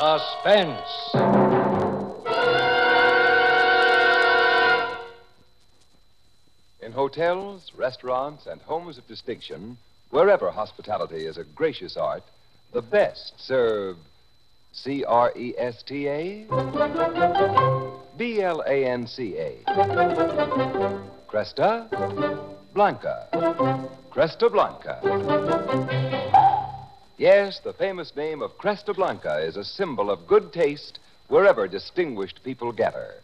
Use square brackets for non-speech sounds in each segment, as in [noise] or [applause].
Suspense. In hotels, restaurants, and homes of distinction, wherever hospitality is a gracious art, the best serve C R E S T A B L A N C A. Cresta Blanca. Cresta Blanca. Yes, the famous name of Cresta Blanca is a symbol of good taste wherever distinguished people gather.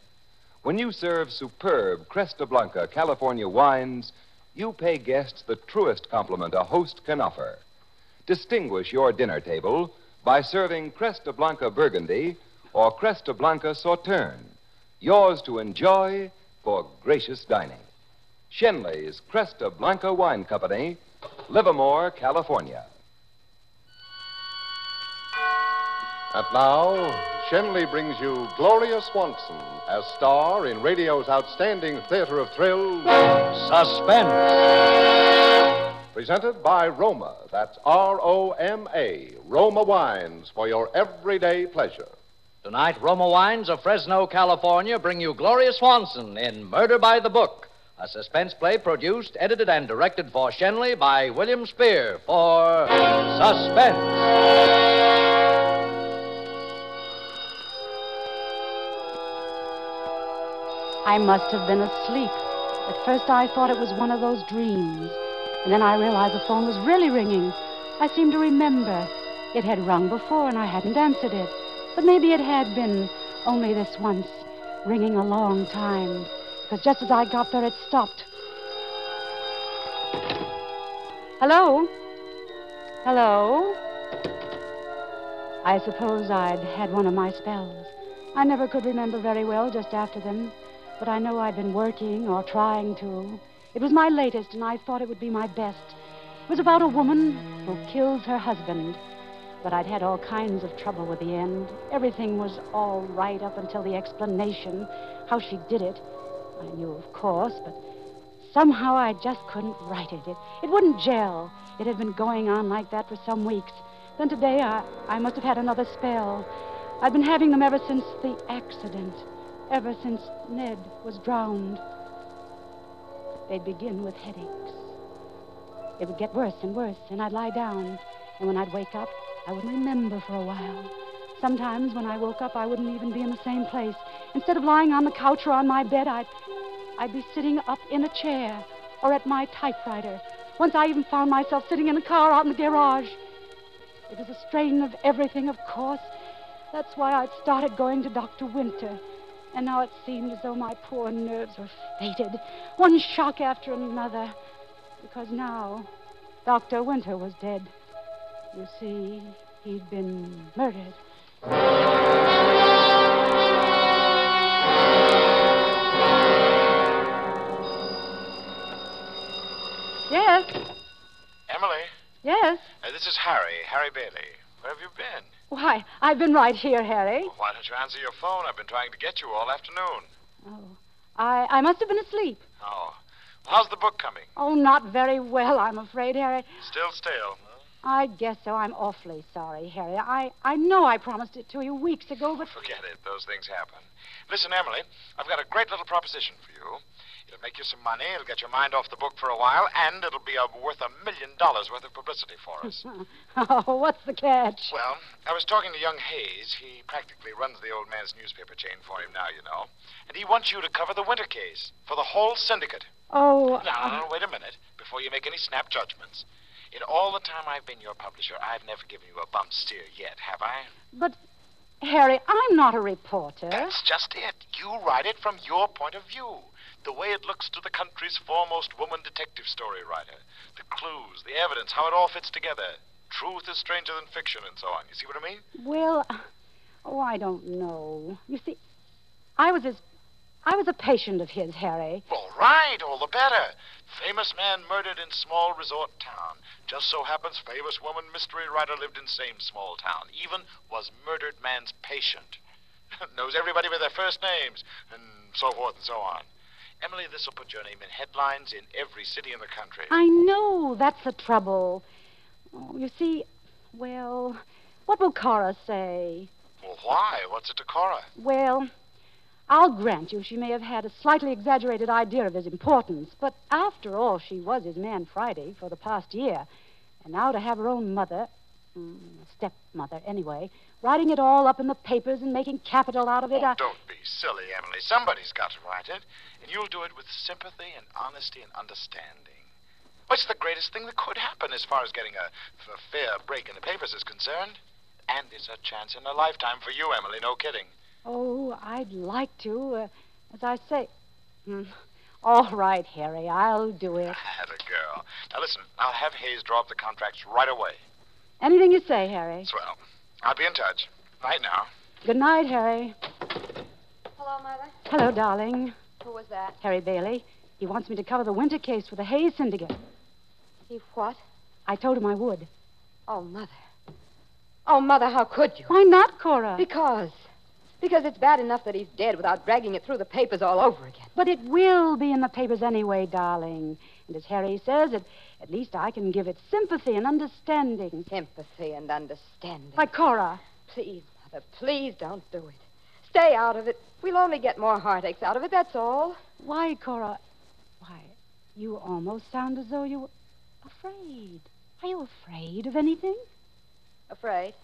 When you serve superb Cresta Blanca California wines, you pay guests the truest compliment a host can offer. Distinguish your dinner table by serving Cresta Blanca Burgundy or Cresta Blanca Sauterne, yours to enjoy for gracious dining. Schenley's Cresta Blanca Wine Company, Livermore, California. And now, Schenley brings you Gloria Swanson as star in radio's outstanding theater of thrills, Suspense. presented by Roma. That's R O M A, Roma Wines for your everyday pleasure. Tonight, Roma Wines of Fresno, California bring you Gloria Swanson in Murder by the Book, a suspense play produced, edited, and directed for Schenley by William Spier for Suspense. I must have been asleep. At first, I thought it was one of those dreams. And then I realized the phone was really ringing. I seemed to remember. It had rung before, and I hadn't answered it. But maybe it had been only this once, ringing a long time. Because just as I got there, it stopped. Hello? Hello? I suppose I'd had one of my spells. I never could remember very well just after them, but I know I'd been working or trying to. It was my latest, and I thought it would be my best. It was about a woman who kills her husband. But I'd had all kinds of trouble with the end. Everything was all right up until the explanation, how she did it. I knew, of course, but somehow I just couldn't write it. It, it wouldn't gel. It had been going on like that for some weeks. Then today I, I must have had another spell. I've been having them ever since the accident, ever since Ned was drowned. They'd begin with headaches. It would get worse and worse, and I'd lie down. And when I'd wake up, I wouldn't remember for a while. Sometimes when I woke up, I wouldn't even be in the same place. Instead of lying on the couch or on my bed, I'd, I'd be sitting up in a chair or at my typewriter. Once I even found myself sitting in a car out in the garage. It was a strain of everything, of course. That's why I'd started going to Dr. Winter. And now it seemed as though my poor nerves were fated, one shock after another. Because now, Dr. Winter was dead. You see, he'd been murdered. Yes, Emily, yes. uh, this is Harry, Harry Bailey. Where have you been? Why, I've been right here, Harry. Why don't you answer your phone? I've been trying to get you all afternoon. Oh, I, I must have been asleep. Oh. Well, how's the book coming? Oh, not very well, I'm afraid, Harry. Still stale. huh? I guess so. I'm awfully sorry, Harry. I, I know I promised it to you weeks ago, but. Forget it. Those things happen. Listen, Emily, I've got a great little proposition for you. It'll make you some money, it'll get your mind off the book for a while, and it'll be uh, worth a million dollars worth of publicity for us. [laughs] oh, what's the catch? Well, I was talking to young Hayes. He practically runs the old man's newspaper chain for him now, you know. And he wants you to cover the winter case for the whole syndicate. Oh, Now, uh, now, wait a minute before you make any snap judgments. In all the time I've been your publisher, I've never given you a bump steer yet, have I? but, Harry, I'm not a reporter. That's just it. You write it from your point of view. The way it looks to the country's foremost woman detective story writer. The clues, the evidence, how it all fits together. Truth is stranger than fiction, and so on. You see what I mean? Well, uh, oh, I don't know. You see, I was his. I was a patient of his, Harry. All right, all the better. Famous man murdered in small resort town. Just so happens famous woman mystery writer lived in same small town. Even was murdered man's patient. [laughs] Knows everybody by their first names, and so forth and so on. Emily, this will put your name in headlines in every city in the country. I know that's the trouble. Oh, you see, well, what will Cora say? Well, why? What's it to Cora? Well, I'll grant you she may have had a slightly exaggerated idea of his importance, but after all, she was his man Friday for the past year. And now to have her own mother, mm, stepmother anyway, writing it all up in the papers and making capital out of it. Oh, I... don't be silly, Emily. Somebody's got to write it, and you'll do it with sympathy and honesty and understanding. What's the greatest thing that could happen as far as getting a, a fair break in the papers is concerned? And it's a chance in a lifetime for you, Emily. No kidding. Oh, I'd like to. Uh, as I say. Hmm. All right, Harry, I'll do it. [laughs] Had a girl. Now listen, I'll have Hayes draw up the contracts right away. Anything you say, Harry. Swell. I'll be in touch. Right now. Good night, Harry. Hello, Mother. Hello, darling. Who was that? Harry Bailey. He wants me to cover the winter case for the Hayes Syndicate. He what? I told him I would. Oh, Mother. Oh, Mother, how could you? Why not, Cora? Because. Because it's bad enough that he's dead without dragging it through the papers all over again. But it will be in the papers anyway, darling. And as Harry says, it, at least I can give it sympathy and understanding. Sympathy and understanding. Like Cora. Please, Mother, please don't do it. Stay out of it. We'll only get more heartaches out of it, that's all. Why, Cora? Why, you almost sound as though you were afraid. Are you afraid of anything? Afraid?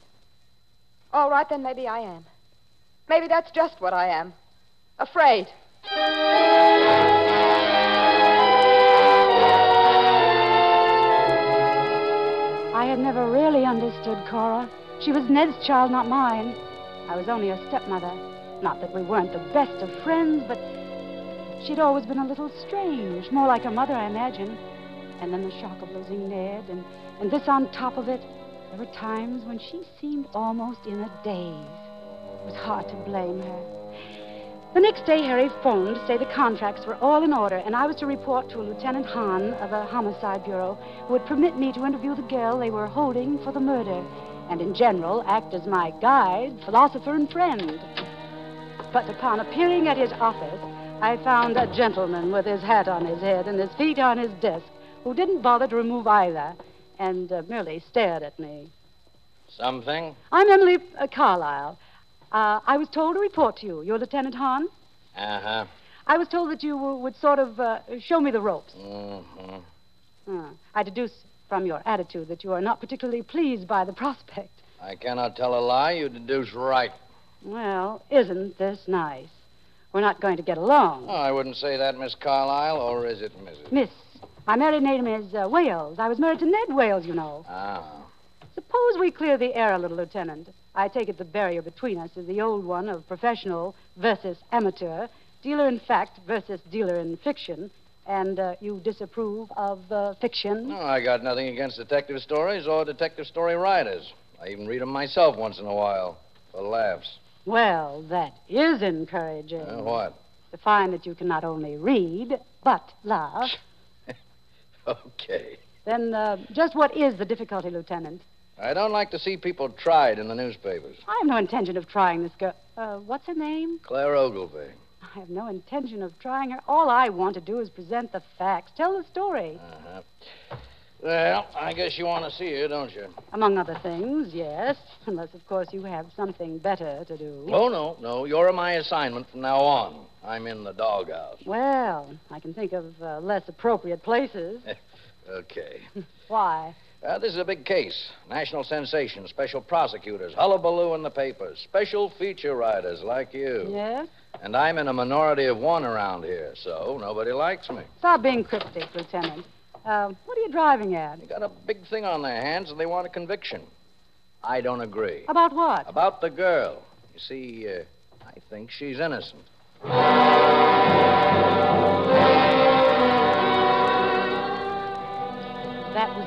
All right, then maybe I am. Maybe that's just what I am. Afraid. I had never really understood Cora. She was Ned's child, not mine. I was only her stepmother. Not that we weren't the best of friends, but she'd always been a little strange. More like her mother, I imagine. And then the shock of losing Ned, and, and this on top of it. There were times when she seemed almost in a daze. It was hard to blame her. The next day, Harry phoned to say the contracts were all in order, and I was to report to Lieutenant Hahn of the Homicide Bureau, who would permit me to interview the girl they were holding for the murder, and in general act as my guide, philosopher, and friend. But upon appearing at his office, I found a gentleman with his hat on his head and his feet on his desk, who didn't bother to remove either, and uh, merely stared at me. Something? I'm Emily uh, Carlyle. Uh, I was told to report to you. You're Lieutenant Hahn? Uh huh. I was told that you would sort of uh, show me the ropes. Mm-hmm. Uh, I deduce from your attitude that you are not particularly pleased by the prospect. I cannot tell a lie. You deduce right. Well, isn't this nice? We're not going to get along. Oh, I wouldn't say that, Miss Carlyle, or is it Mrs.? Miss, my married name is uh, Wales. I was married to Ned Wales, you know. Ah. Suppose we clear the air a little, Lieutenant. I take it the barrier between us is the old one of professional versus amateur, dealer in fact versus dealer in fiction. And uh, you disapprove of uh, fiction? No, I got nothing against detective stories or detective story writers. I even read them myself once in a while for laughs. Well, that is encouraging. Uh, what? To find that you can not only read, but laugh. [laughs] Okay. Then uh, just what is the difficulty, Lieutenant? I don't like to see people tried in the newspapers. I have no intention of trying this girl. Uh, what's her name? Claire Ogilvy. I have no intention of trying her. All I want to do is present the facts, tell the story. Uh-huh. Well, I guess you want to see her, don't you? Among other things, yes. [laughs] Unless, of course, you have something better to do. Oh, no, no. You're my assignment from now on. I'm in the doghouse. Well, I can think of uh, less appropriate places. [laughs] Okay. [laughs] Why? Uh, this is a big case. National sensation, special prosecutors, hullabaloo in the papers, special feature writers like you. Yes? And I'm in a minority of one around here, so nobody likes me. Stop being cryptic, Lieutenant. Uh, what are you driving at? They got a big thing on their hands and they want a conviction. I don't agree. About what? About the girl. You see, uh, I think she's innocent.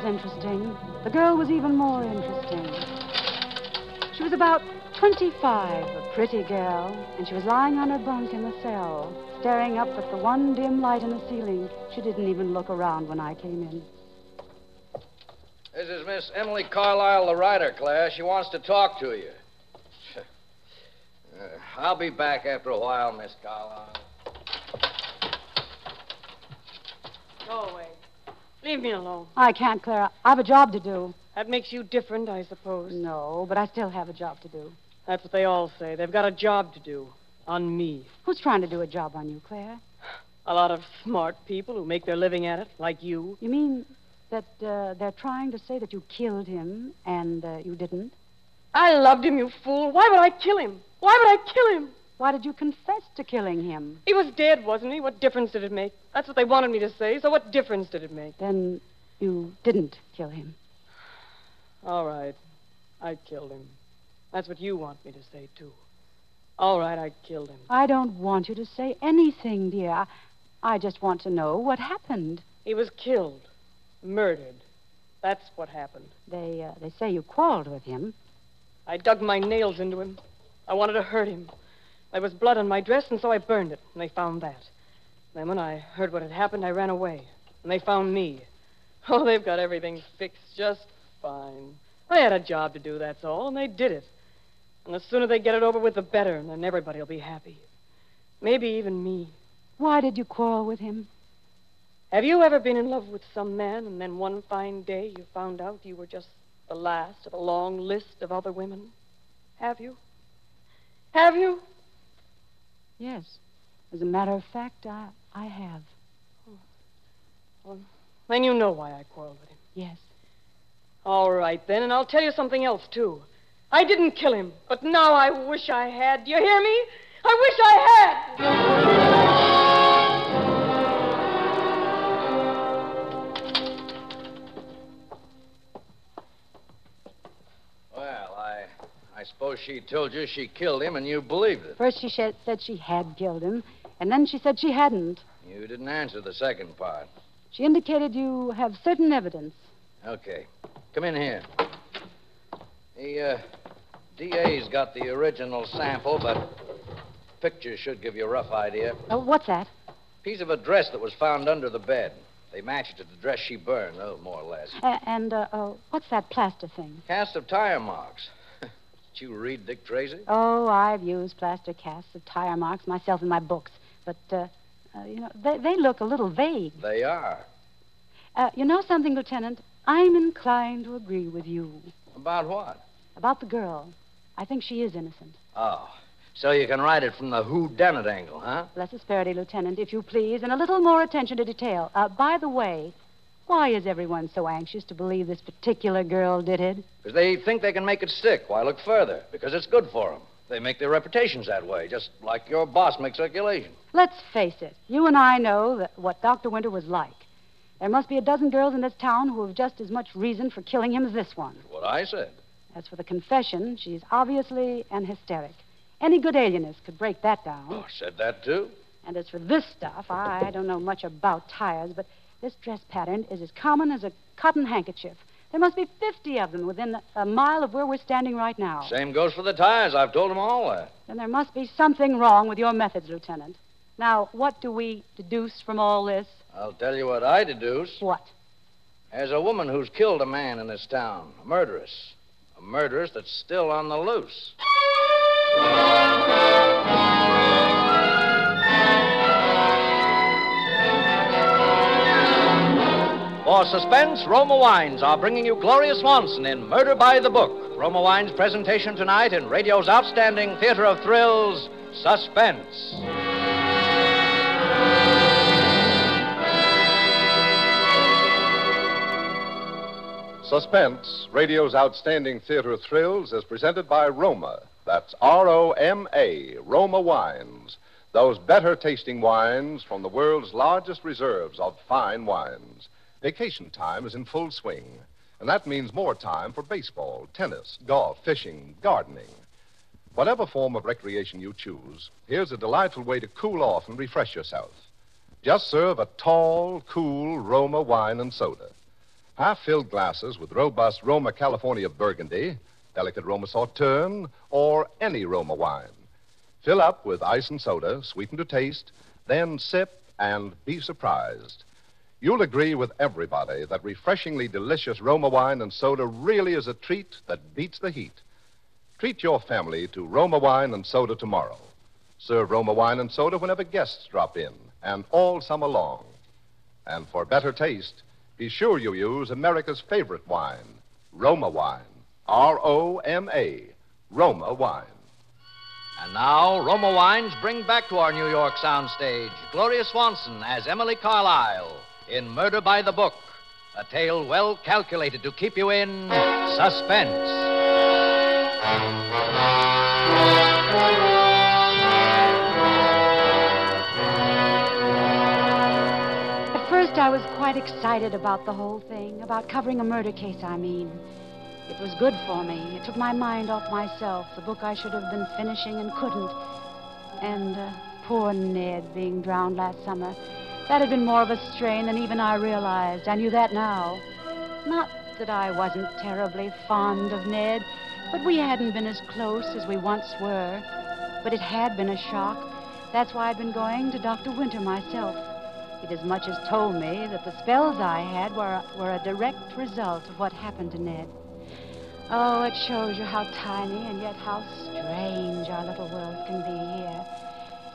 Interesting. The girl was even more interesting. She was about 25, a pretty girl, and she was lying on her bunk in the cell, staring up at the one dim light in the ceiling. She didn't even look around when I came in. This is Miss Emily Carlyle, the writer, Claire. She wants to talk to you. [laughs] Uh, I'll be back after a while, Miss Carlyle. Go away. Leave me alone. I can't, Clara. I have a job to do. That makes you different, I suppose. No, but I still have a job to do. That's what they all say. They've got a job to do. On me. Who's trying to do a job on you, Claire? A lot of smart people who make their living at it, like you. You mean that uh, they're trying to say that you killed him and uh, you didn't? I loved him, you fool. Why would I kill him? Why would I kill him? Why did you confess to killing him? He was dead, wasn't he? What difference did it make? That's what they wanted me to say, so what difference did it make? Then you didn't kill him. All right. I killed him. That's what you want me to say, too. All right, I killed him. I don't want you to say anything, dear. I, just want to know what happened. He was killed. Murdered. That's what happened. They uh, they say you quarreled with him. I dug my nails into him. I wanted to hurt him. There was blood on my dress, and so I burned it, and they found that. Then when I heard what had happened, I ran away, and they found me. Oh, they've got everything fixed just fine. They had a job to do, that's all, and they did it. And the sooner they get it over with, the better, and then everybody will be happy. Maybe even me. Why did you quarrel with him? Have you ever been in love with some man, and then one fine day you found out you were just the last of a long list of other women? Have you? Have you? Yes. As a matter of fact, I, I have. Well, then you know why I quarreled with him. Yes. All right, then, and I'll tell you something else, too. I didn't kill him, but now I wish I had. Do you hear me? I wish I had! Well, I, I suppose she told you she killed him and you believed it. First she said, said she had killed him, and then she said she hadn't. You didn't answer the second part. She indicated you have certain evidence. Okay. Come in here. The uh, DA's got the original sample, but pictures should give you a rough idea. Oh, what's that? Piece of a dress that was found under the bed. They matched it to the dress she burned, oh, more or less. And uh, uh, what's that plaster thing? Cast of tire marks. [laughs] Did you read Dick Tracy? Oh, I've used plaster casts of tire marks myself in my books, but uh, uh, you know they, they look a little vague. They are. Uh, you know something, Lieutenant? I'm inclined to agree with you About what? about the girl. I think she is innocent. Oh, so you can write it from the who done it angle, huh? Less asperity, Lieutenant, if you please, and a little more attention to detail. Uh, by the way, why is everyone so anxious to believe this particular girl did it? Because they think they can make it stick. Why look further? Because it's good for them. They make their reputations that way, just like your boss makes circulation. Let's face it. You and I know that what Dr. Winter was like. There must be a dozen girls in this town who have just as much reason for killing him as this one. What I said. As for the confession, she's obviously an hysteric. Any good alienist could break that down. Oh, said that too? And as for this stuff, I don't know much about tires, but this dress pattern is as common as a cotton handkerchief. There must be 50 of them within a mile of where we're standing right now. Same goes for the tires. I've told them all that. Then there must be something wrong with your methods, Lieutenant. Now, what do we deduce from all this? I'll tell you what I deduce. What? There's a woman who's killed a man in this town, a murderess. A murderess that's still on the loose. For suspense, Roma Wines are bringing you Gloria Swanson in Murder by the Book. Roma Wines' presentation tonight in radio's outstanding theater of thrills, Suspense. Suspense, radio's outstanding theater of thrills, is presented by Roma. That's R O M A, Roma Wines. Those better tasting wines from the world's largest reserves of fine wines. Vacation time is in full swing, and that means more time for baseball, tennis, golf, fishing, gardening. Whatever form of recreation you choose, here's a delightful way to cool off and refresh yourself. Just serve a tall, cool Roma wine and soda. Half filled glasses with robust Roma California Burgundy, delicate Roma Sauterne, or any Roma wine. Fill up with ice and soda, sweeten to taste, then sip and be surprised. You'll agree with everybody that refreshingly delicious Roma wine and soda really is a treat that beats the heat. Treat your family to Roma wine and soda tomorrow. Serve Roma wine and soda whenever guests drop in and all summer long. And for better taste, be sure you use America's favorite wine, Roma wine. R O M A, Roma wine. And now, Roma Wines bring back to our New York soundstage Gloria Swanson as Emily Carlyle in Murder by the Book, a tale well calculated to keep you in suspense. At first, I was quite excited about the whole thing, about covering a murder case, I mean. It was good for me. It took my mind off myself, the book I should have been finishing and couldn't. And uh, poor Ned being drowned last summer. That had been more of a strain than even I realized. I knew that now. Not that I wasn't terribly fond of Ned, but we hadn't been as close as we once were. But it had been a shock. That's why I'd been going to Dr. Winter myself. He'd as much as told me that the spells I had were, were a direct result of what happened to Ned. Oh, it shows you how tiny and yet how strange our little world can be here.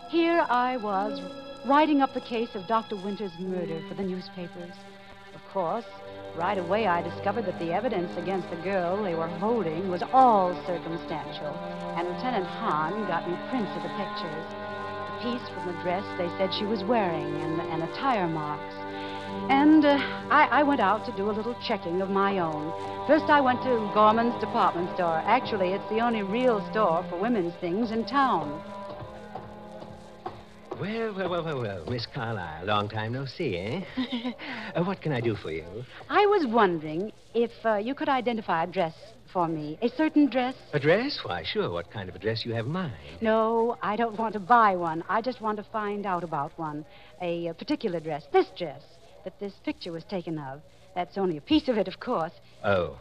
Here I was, writing up the case of Dr. Winter's murder for the newspapers. Of course, right away I discovered that the evidence against the girl they were holding was all circumstantial, and Lieutenant Hahn got me prints of the pictures. The piece from the dress they said she was wearing and and the tire marks. And uh, I, I went out to do a little checking of my own. First, I went to Gorman's department store. Actually, it's the only real store for women's things in town. Well, well, well, well, well, Miss Carlyle, long time no see, eh? [laughs] uh, what can I do for you? I was wondering if uh, you could identify a dress for me. A certain dress? A dress? Why, sure. What kind of a dress you have in mind? No, I don't want to buy one. I just want to find out about one. A, a particular dress. This dress that this picture was taken of. That's only a piece of it, of course. Oh,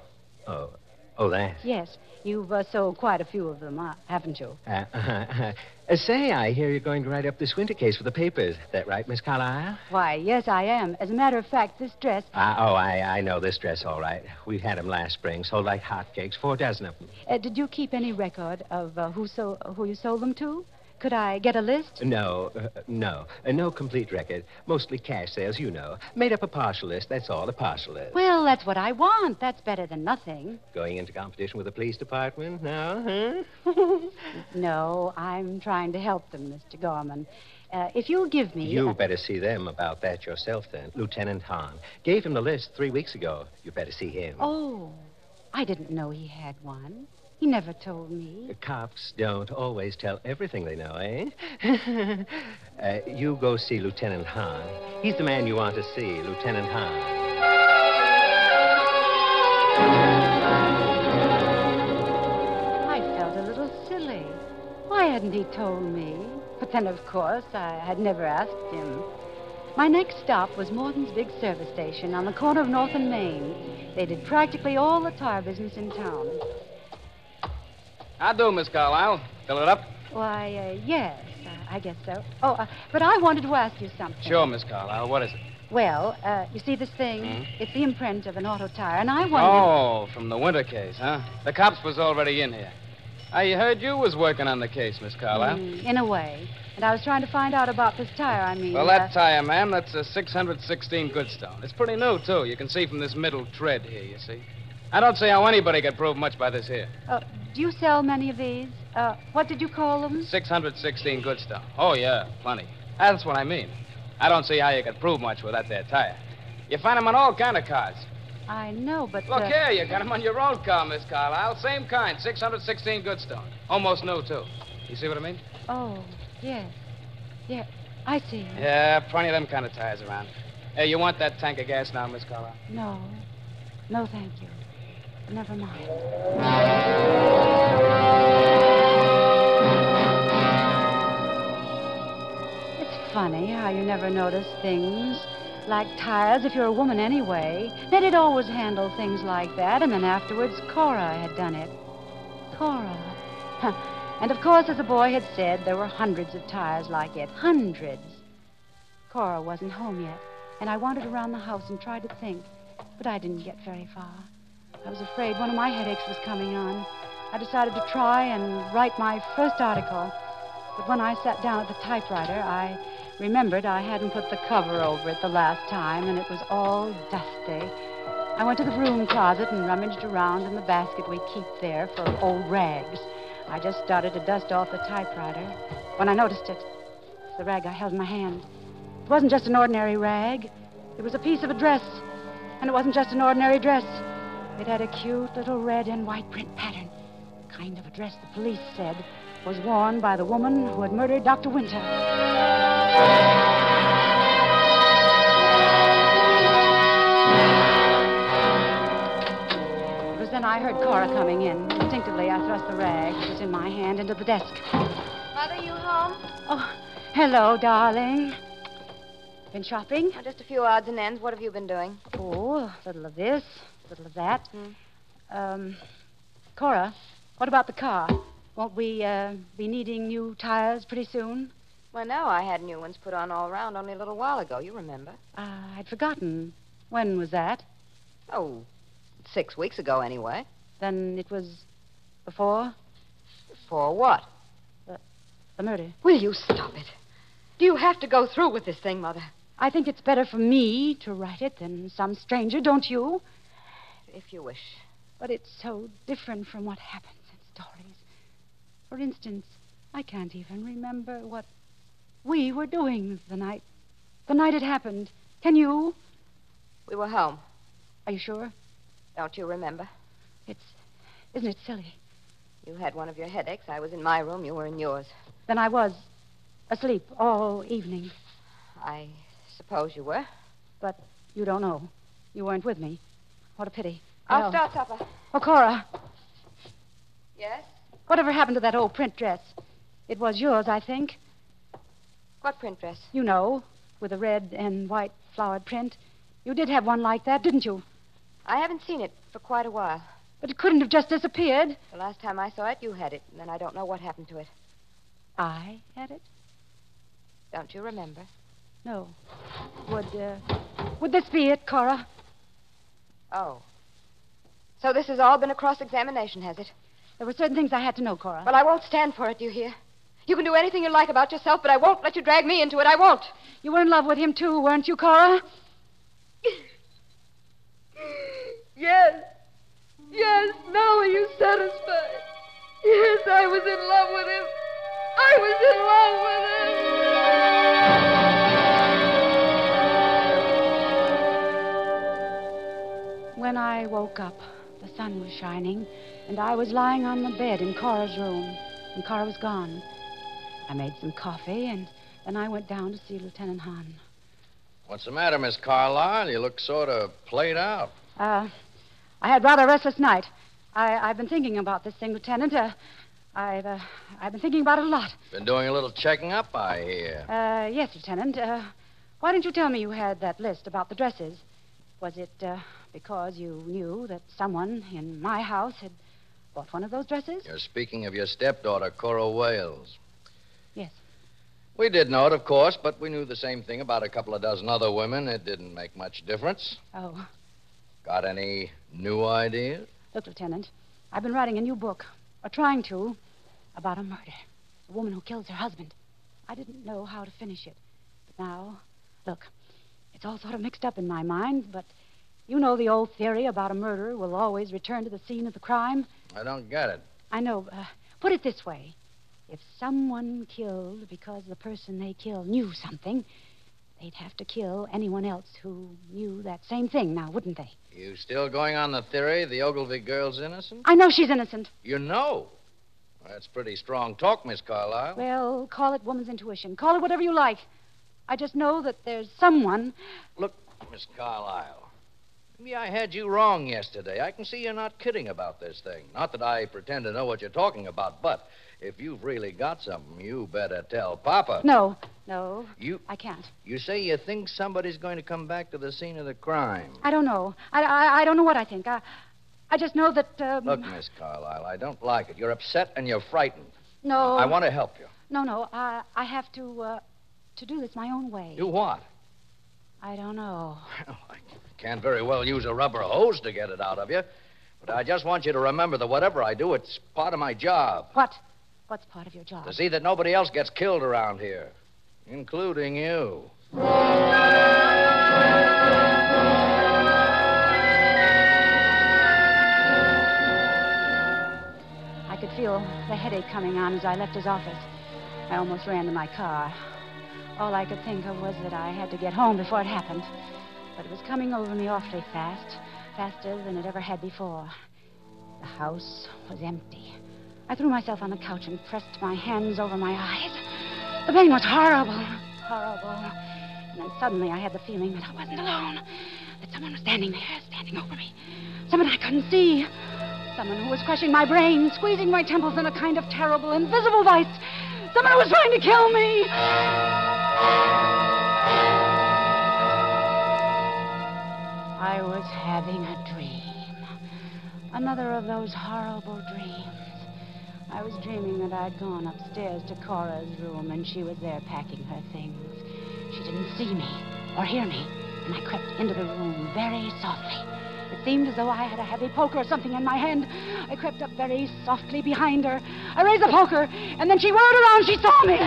oh, oh, that. Yes, you've uh, sold quite a few of them, uh, haven't you? Uh, uh, say, I hear you're going to write up this winter case for the papers. That right, Miss Carlyle? Why, yes, I am. As a matter of fact, this dress. Uh, oh, I, I know this dress all right. We had them last spring, sold like hotcakes, four dozen of them. Uh, did you keep any record of uh, who so who you sold them to? Could I get a list? No, uh, no. Uh, no complete record. Mostly cash sales, you know. Made up a partial list, that's all, a partial list. Well, that's what I want. That's better than nothing. Going into competition with the police department now, huh? [laughs] no, I'm trying to help them, Mr. Gorman. Uh, if you'll give me. You better see them about that yourself, then. Lieutenant Hahn. Gave him the list three weeks ago. You better see him. Oh, I didn't know he had one. He never told me. Cops don't always tell everything they know, eh? [laughs] uh, you go see Lieutenant Hahn. He's the man you want to see, Lieutenant Hahn. I felt a little silly. Why hadn't he told me? But then, of course, I had never asked him. My next stop was Morton's big service station on the corner of North and Main. They did practically all the tire business in town. How do, Miss Carlyle? Fill it up? Why, uh, yes, uh, I guess so. Oh, uh, but I wanted to ask you something. Sure, Miss Carlyle. What is it? Well, uh, you see this thing? Mhm. It's the imprint of an auto tire, and I wondered. Oh, from the winter case, huh? The cops was already in here. I heard you was working on the case, Miss Carlyle. Mm, in a way. And I was trying to find out about this tire, I mean. Well, uh, that tire, ma'am, that's a 616 Goodstone. It's pretty new, too. You can see from this middle tread here, you see. I don't see how anybody could prove much by this here. uh, do you sell many of these? Uh, what did you call them? 616 Goodstone. Oh, yeah, plenty. That's what I mean. I don't see how you could prove much with that there tire. You find 'em on all kind of cars. I know, but. Look uh, here, you got 'em on your own car, Miss Carlyle. Same kind, 616 Goodstone. Almost new, too. You see what I mean? Oh, yes. Yeah, I see. Yeah, plenty of them kind of tires around. Hey, you want that tank of gas now, Miss Carlyle? No. No, thank you. Never mind. It's funny how you never notice things like tires if you're a woman anyway. Ned had always handled things like that, and then afterwards Cora had done it. Cora. And of course, as the boy had said, there were hundreds of tires like it. Hundreds. Cora wasn't home yet, and I wandered around the house and tried to think, but I didn't get very far. I was afraid one of my headaches was coming on. I decided to try and write my first article. But when I sat down at the typewriter, I remembered I hadn't put the cover over it the last time, and it was all dusty. I went to the broom closet and rummaged around in the basket we keep there for old rags. I just started to dust off the typewriter when I noticed it. It's the rag I held in my hand. It wasn't just an ordinary rag. It was a piece of a dress. And it wasn't just an ordinary dress. It had a cute little red and white print pattern. Kind of a dress the police said was worn by the woman who had murdered Dr. Winter. It was then I heard Cora coming in. Instinctively, I thrust the rag that was in my hand into the desk. Mother, you home? Oh, hello, darling. Been shopping? Oh, just a few odds and ends. What have you been doing? Oh, a little of this, little of that. Um, Cora, what about the car? Won't we uh, be needing new tires pretty soon? Well, no, I had new ones put on all around only a little while ago. You remember? Uh, I'd forgotten. When was that? Oh, six weeks ago, anyway. Then it was before For what? the murder. Will you stop it? Do you have to go through with this thing, Mother? I think it's better for me to write it than some stranger, don't you? If you wish. But it's so different from what happens in stories. For instance, I can't even remember what we were doing the night the night it happened. Can you? We were home. Are you sure? Don't you remember? It's isn't it silly? You had one of your headaches. I was in my room. You were in yours. Then I was asleep all evening. I suppose you were. But you don't know. You weren't with me. What a pity. I'll start supper. Oh, Cora, Yes? whatever happened to that old print dress? It was yours, I think. What print dress? You know, with a red and white flowered print. You did have one like that, didn't you? I haven't seen it for quite a while. But it couldn't have just disappeared. The last time I saw it, you had it, and then I don't know what happened to it. I had it? Don't you remember? No. Would, uh, would this be it, Cora? Oh. So this has all been a cross examination, has it? There were certain things I had to know, Cora. Well, I won't stand for it, do you hear? You can do anything you like about yourself, but I won't let you drag me into it. I won't. You were in love with him, too, weren't you, Cora? [laughs] Yes. Yes. Now are you satisfied? Yes, I was in love with him. I was in love with him. When I woke up, the sun was shining, and I was lying on the bed in Cora's room, and Cora was gone. I made some coffee, and then I went down to see Lieutenant Hahn. What's the matter, Miss Carlyle? You look sort of played out. Uh, I had rather a restless night. I, I've been thinking about this thing, Lieutenant. Uh, I've, uh, I've been thinking about it a lot. Been doing a little checking up, I hear. Uh, yes, Lieutenant. Uh, why didn't you tell me you had that list about the dresses? Was it uh, because you knew that someone in my house had bought one of those dresses? You're speaking of your stepdaughter, Cora Wales. Yes. We did know it, of course, but we knew the same thing about a couple of dozen other women. It didn't make much difference. Oh, Got any new ideas? look, Lieutenant. I've been writing a new book, or trying to, about a murder. A woman who kills her husband. I didn't know how to finish it. But now, look, it's all sort of mixed up in my mind, but you know the old theory about a murderer will always return to the scene of the crime. I don't get it. I know. Uh, put it this way if someone killed because the person they killed knew something, they'd have to kill anyone else who knew that same thing now, wouldn't they? You still going on the theory the Ogilvy girl's innocent? I know she's innocent. You know. That's pretty strong talk, Miss Carlyle. Well, call it woman's intuition. Call it whatever you like. I just know that there's someone. Look, Miss Carlyle. Maybe I had you wrong yesterday. I can see you're not kidding about this thing. Not that I pretend to know what you're talking about, but if you've really got something, you better tell Papa. No, no, You I can't. you say you think somebody's going to come back to the scene of the crime. I don't know. I, I, I don't know what I think. I, I just know that. Um, Look, Miss Carlyle, I don't like it. You're upset and you're frightened. no. I want to help you. No, no. I, I have to, uh, to do this my own way. Do what? I don't know. Well, [laughs] I can't very well use a rubber hose to get it out of you. But I just want you to remember that whatever I do, it's part of my job. What? What's part of your job? To see that nobody else gets killed around here, including you. I could feel the headache coming on as I left his office. I almost ran to my car. All I could think of was that I had to get home before it happened. But it was coming over me awfully fast, faster than it ever had before. The house was empty. I threw myself on the couch and pressed my hands over my eyes. The pain was horrible, horrible. And then suddenly I had the feeling that I wasn't alone, that someone was standing there, standing over me. Someone I couldn't see. Someone who was crushing my brain, squeezing my temples in a kind of terrible, invisible vice. Someone who was trying to kill me. I was having a dream. Another of those horrible dreams. I was dreaming that I'd gone upstairs to Cora's room and she was there packing her things. She didn't see me or hear me, and I crept into the room very softly. It seemed as though I had a heavy poker or something in my hand. I crept up very softly behind her. I raised the poker, and then she whirled around. She saw me.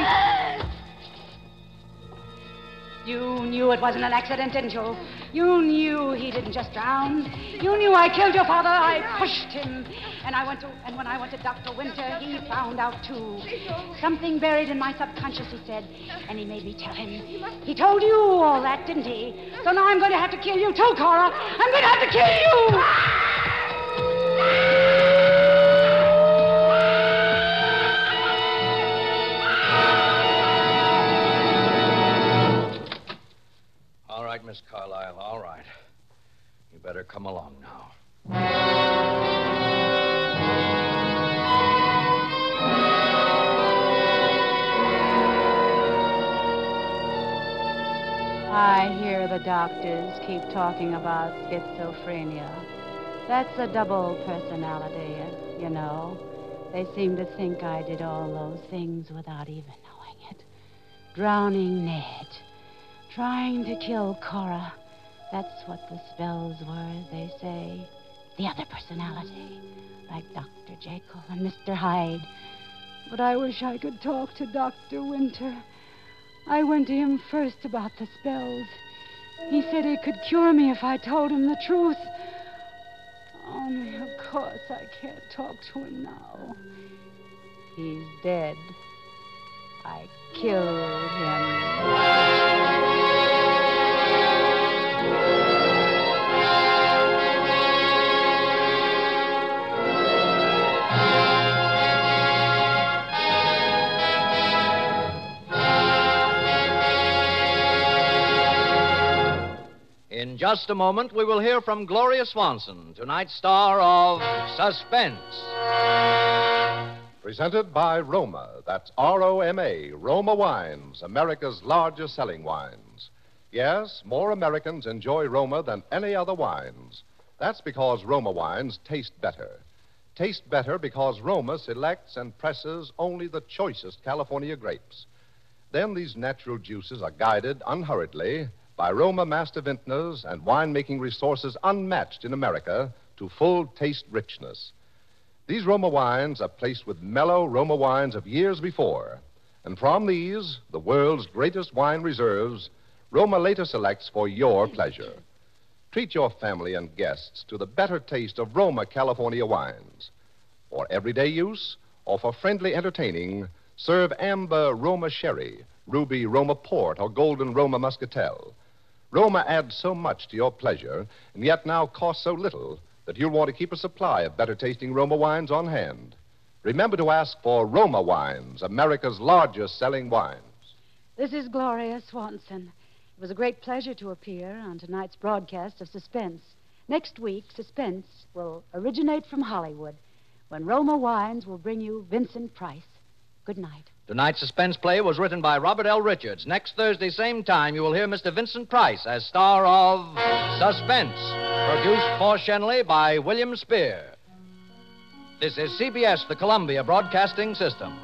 You knew it wasn't an accident, didn't you? You knew he didn't just drown. You knew I killed your father. I pushed him. And I went to and when I went to Dr. Winter, he found out too. Something buried in my subconscious, he said. And he made me tell him. He told you all that, didn't he? So now I'm going to have to kill you too, Cora. I'm going to have to kill you. Miss Carlyle, all right. You better come along now. I hear the doctors keep talking about schizophrenia. That's a double personality, you know. They seem to think I did all those things without even knowing it. Drowning Ned. Trying to kill Cora. That's what the spells were, they say. The other personality. Like Dr. Jekyll and Mr. Hyde. But I wish I could talk to Dr. Winter. I went to him first about the spells. He said he could cure me if I told him the truth. Only, of course, I can't talk to him now. He's dead. I killed him. In just a moment, we will hear from Gloria Swanson, tonight's star of Suspense. Presented by Roma. That's R O M A, Roma Wines, America's largest selling wines. Yes, more Americans enjoy Roma than any other wines. That's because Roma wines taste better. Taste better because Roma selects and presses only the choicest California grapes. Then these natural juices are guided unhurriedly by Roma master vintners and winemaking resources unmatched in America to full taste richness. These Roma wines are placed with mellow Roma wines of years before. And from these, the world's greatest wine reserves, Roma later selects for your pleasure. Treat your family and guests to the better taste of Roma California wines. For everyday use or for friendly entertaining, serve amber Roma sherry, ruby Roma port, or golden Roma muscatel. Roma adds so much to your pleasure, and yet now costs so little that you'll want to keep a supply of better tasting Roma wines on hand. Remember to ask for Roma wines, America's largest selling wines. This is Gloria Swanson. It was a great pleasure to appear on tonight's broadcast of Suspense. Next week, Suspense will originate from Hollywood when Roma Wines will bring you Vincent Price. Good night. Tonight's suspense play was written by Robert L. Richards. Next Thursday, same time, you will hear Mr. Vincent Price as star of Suspense, produced for Schenley by William Spier. This is CBS, the Columbia Broadcasting System.